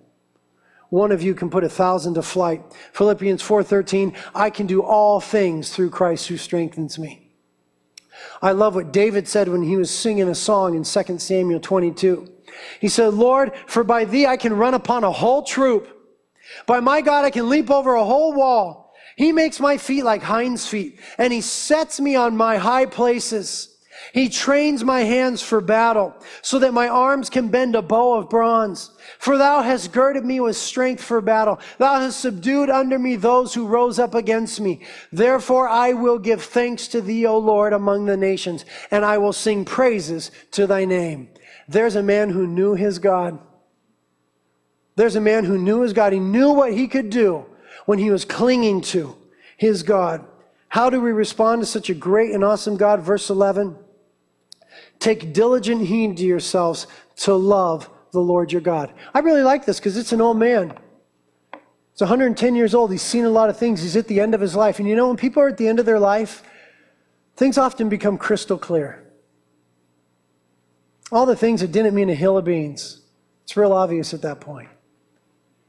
One of you can put a thousand to flight. Philippians 4:13, I can do all things through Christ who strengthens me. I love what David said when he was singing a song in 2 Samuel 22. He said, Lord, for by thee I can run upon a whole troop by my God, I can leap over a whole wall. He makes my feet like hinds feet, and he sets me on my high places. He trains my hands for battle, so that my arms can bend a bow of bronze. For thou hast girded me with strength for battle. Thou hast subdued under me those who rose up against me. Therefore I will give thanks to thee, O Lord, among the nations, and I will sing praises to thy name. There's a man who knew his God. There's a man who knew his God. He knew what he could do when he was clinging to his God. How do we respond to such a great and awesome God? Verse 11 Take diligent heed to yourselves to love the Lord your God. I really like this because it's an old man. He's 110 years old. He's seen a lot of things. He's at the end of his life. And you know, when people are at the end of their life, things often become crystal clear. All the things that didn't mean a hill of beans. It's real obvious at that point.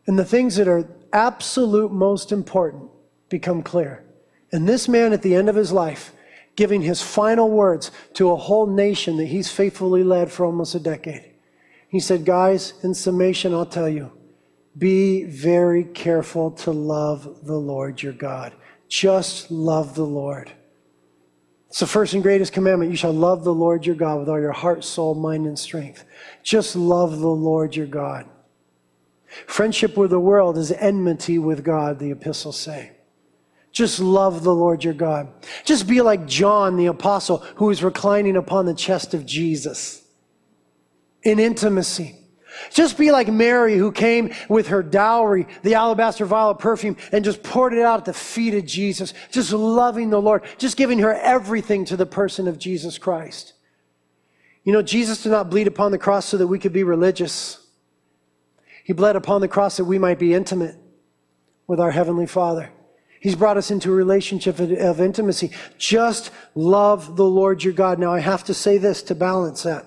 And the things that are absolute most important become clear. And this man at the end of his life, giving his final words to a whole nation that he's faithfully led for almost a decade, he said, Guys, in summation, I'll tell you, be very careful to love the Lord your God. Just love the Lord. It's the first and greatest commandment. You shall love the Lord your God with all your heart, soul, mind, and strength. Just love the Lord your God. Friendship with the world is enmity with God, the epistles say. Just love the Lord your God. Just be like John the apostle who is reclining upon the chest of Jesus. in intimacy. Just be like Mary who came with her dowry, the alabaster vial of perfume, and just poured it out at the feet of Jesus, just loving the Lord, just giving her everything to the person of Jesus Christ. You know, Jesus did not bleed upon the cross so that we could be religious. He bled upon the cross that we might be intimate with our Heavenly Father. He's brought us into a relationship of intimacy. Just love the Lord your God. Now, I have to say this to balance that.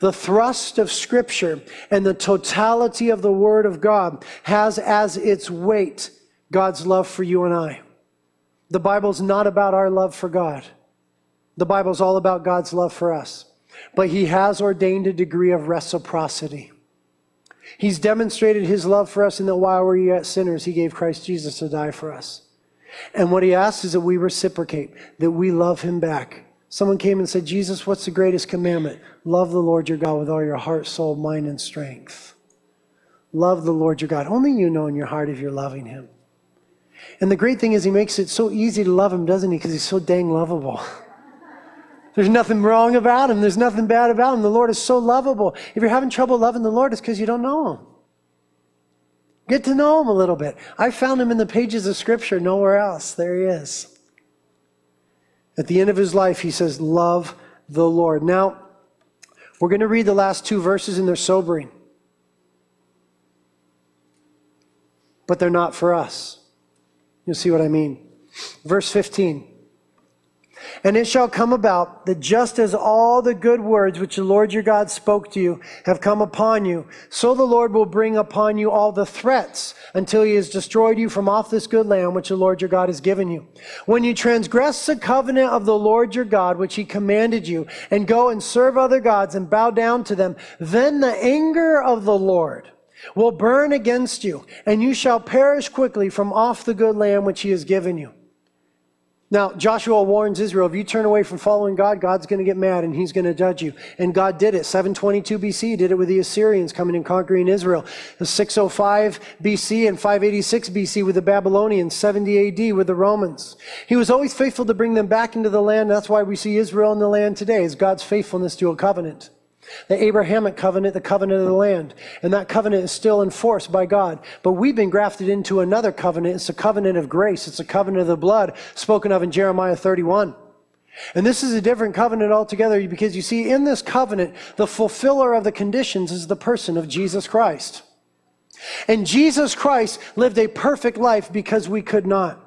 The thrust of Scripture and the totality of the Word of God has as its weight God's love for you and I. The Bible's not about our love for God. The Bible's all about God's love for us. But He has ordained a degree of reciprocity. He's demonstrated his love for us in that while we were yet sinners, he gave Christ Jesus to die for us. And what he asks is that we reciprocate, that we love him back. Someone came and said, Jesus, what's the greatest commandment? Love the Lord your God with all your heart, soul, mind, and strength. Love the Lord your God. Only you know in your heart if you're loving him. And the great thing is, he makes it so easy to love him, doesn't he? Because he's so dang lovable. There's nothing wrong about him. There's nothing bad about him. The Lord is so lovable. If you're having trouble loving the Lord, it's because you don't know him. Get to know him a little bit. I found him in the pages of Scripture, nowhere else. There he is. At the end of his life, he says, Love the Lord. Now, we're going to read the last two verses, and they're sobering. But they're not for us. You'll see what I mean. Verse 15. And it shall come about that just as all the good words which the Lord your God spoke to you have come upon you, so the Lord will bring upon you all the threats until he has destroyed you from off this good land which the Lord your God has given you. When you transgress the covenant of the Lord your God which he commanded you, and go and serve other gods and bow down to them, then the anger of the Lord will burn against you, and you shall perish quickly from off the good land which he has given you. Now, Joshua warns Israel, if you turn away from following God, God's going to get mad and he's going to judge you. And God did it. 722 BC did it with the Assyrians coming and conquering Israel. 605 BC and 586 BC with the Babylonians, 70 AD with the Romans. He was always faithful to bring them back into the land. That's why we see Israel in the land today, is God's faithfulness to a covenant. The Abrahamic covenant, the covenant of the land. And that covenant is still enforced by God. But we've been grafted into another covenant. It's a covenant of grace. It's a covenant of the blood spoken of in Jeremiah 31. And this is a different covenant altogether because you see, in this covenant, the fulfiller of the conditions is the person of Jesus Christ. And Jesus Christ lived a perfect life because we could not.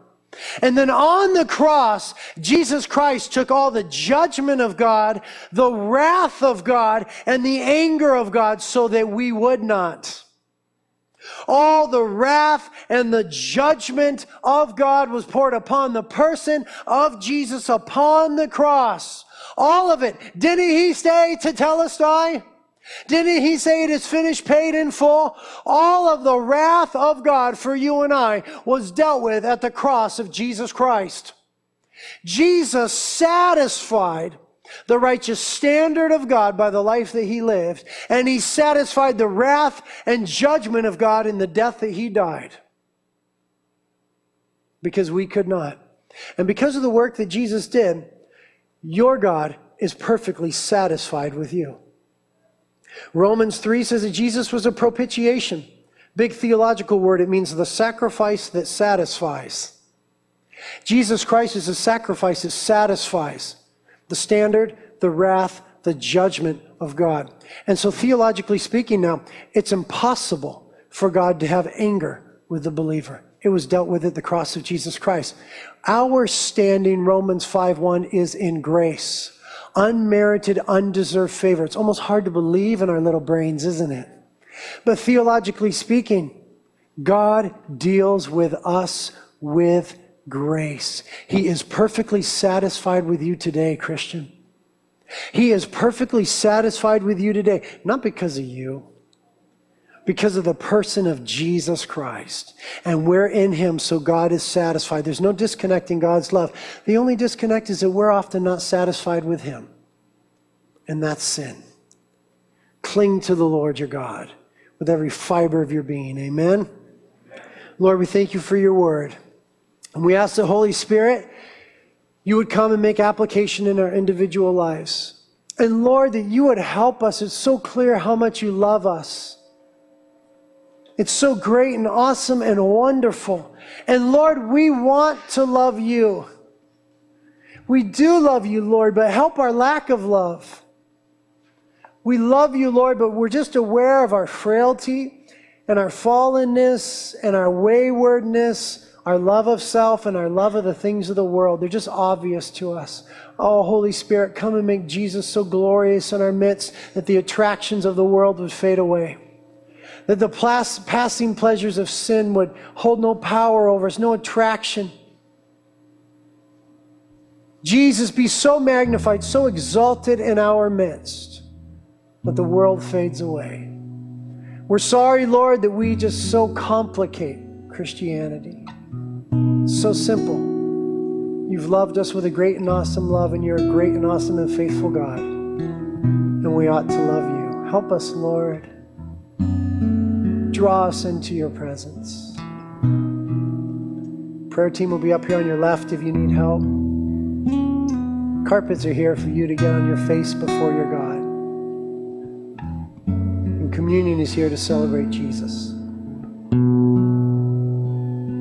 And then on the cross, Jesus Christ took all the judgment of God, the wrath of God, and the anger of God so that we would not. All the wrath and the judgment of God was poured upon the person of Jesus upon the cross. All of it. Didn't he stay to tell us why? Didn't he say it is finished, paid in full? All of the wrath of God for you and I was dealt with at the cross of Jesus Christ. Jesus satisfied the righteous standard of God by the life that he lived, and he satisfied the wrath and judgment of God in the death that he died. Because we could not. And because of the work that Jesus did, your God is perfectly satisfied with you. Romans 3 says that Jesus was a propitiation. Big theological word. It means the sacrifice that satisfies. Jesus Christ is a sacrifice that satisfies the standard, the wrath, the judgment of God. And so, theologically speaking, now, it's impossible for God to have anger with the believer. It was dealt with at the cross of Jesus Christ. Our standing, Romans 5 1, is in grace unmerited, undeserved favor. It's almost hard to believe in our little brains, isn't it? But theologically speaking, God deals with us with grace. He is perfectly satisfied with you today, Christian. He is perfectly satisfied with you today, not because of you, because of the person of Jesus Christ. And we're in him, so God is satisfied. There's no disconnecting God's love. The only disconnect is that we're often not satisfied with him. And that's sin. Cling to the Lord your God with every fiber of your being. Amen. Lord, we thank you for your word. And we ask the Holy Spirit, you would come and make application in our individual lives. And Lord, that you would help us. It's so clear how much you love us. It's so great and awesome and wonderful. And Lord, we want to love you. We do love you, Lord, but help our lack of love. We love you, Lord, but we're just aware of our frailty and our fallenness and our waywardness our love of self and our love of the things of the world, they're just obvious to us. Oh, Holy Spirit, come and make Jesus so glorious in our midst that the attractions of the world would fade away. That the passing pleasures of sin would hold no power over us, no attraction. Jesus be so magnified, so exalted in our midst that the world fades away. We're sorry, Lord, that we just so complicate Christianity. So simple. You've loved us with a great and awesome love, and you're a great and awesome and faithful God. And we ought to love you. Help us, Lord. Draw us into your presence. Prayer team will be up here on your left if you need help. Carpets are here for you to get on your face before your God. And communion is here to celebrate Jesus.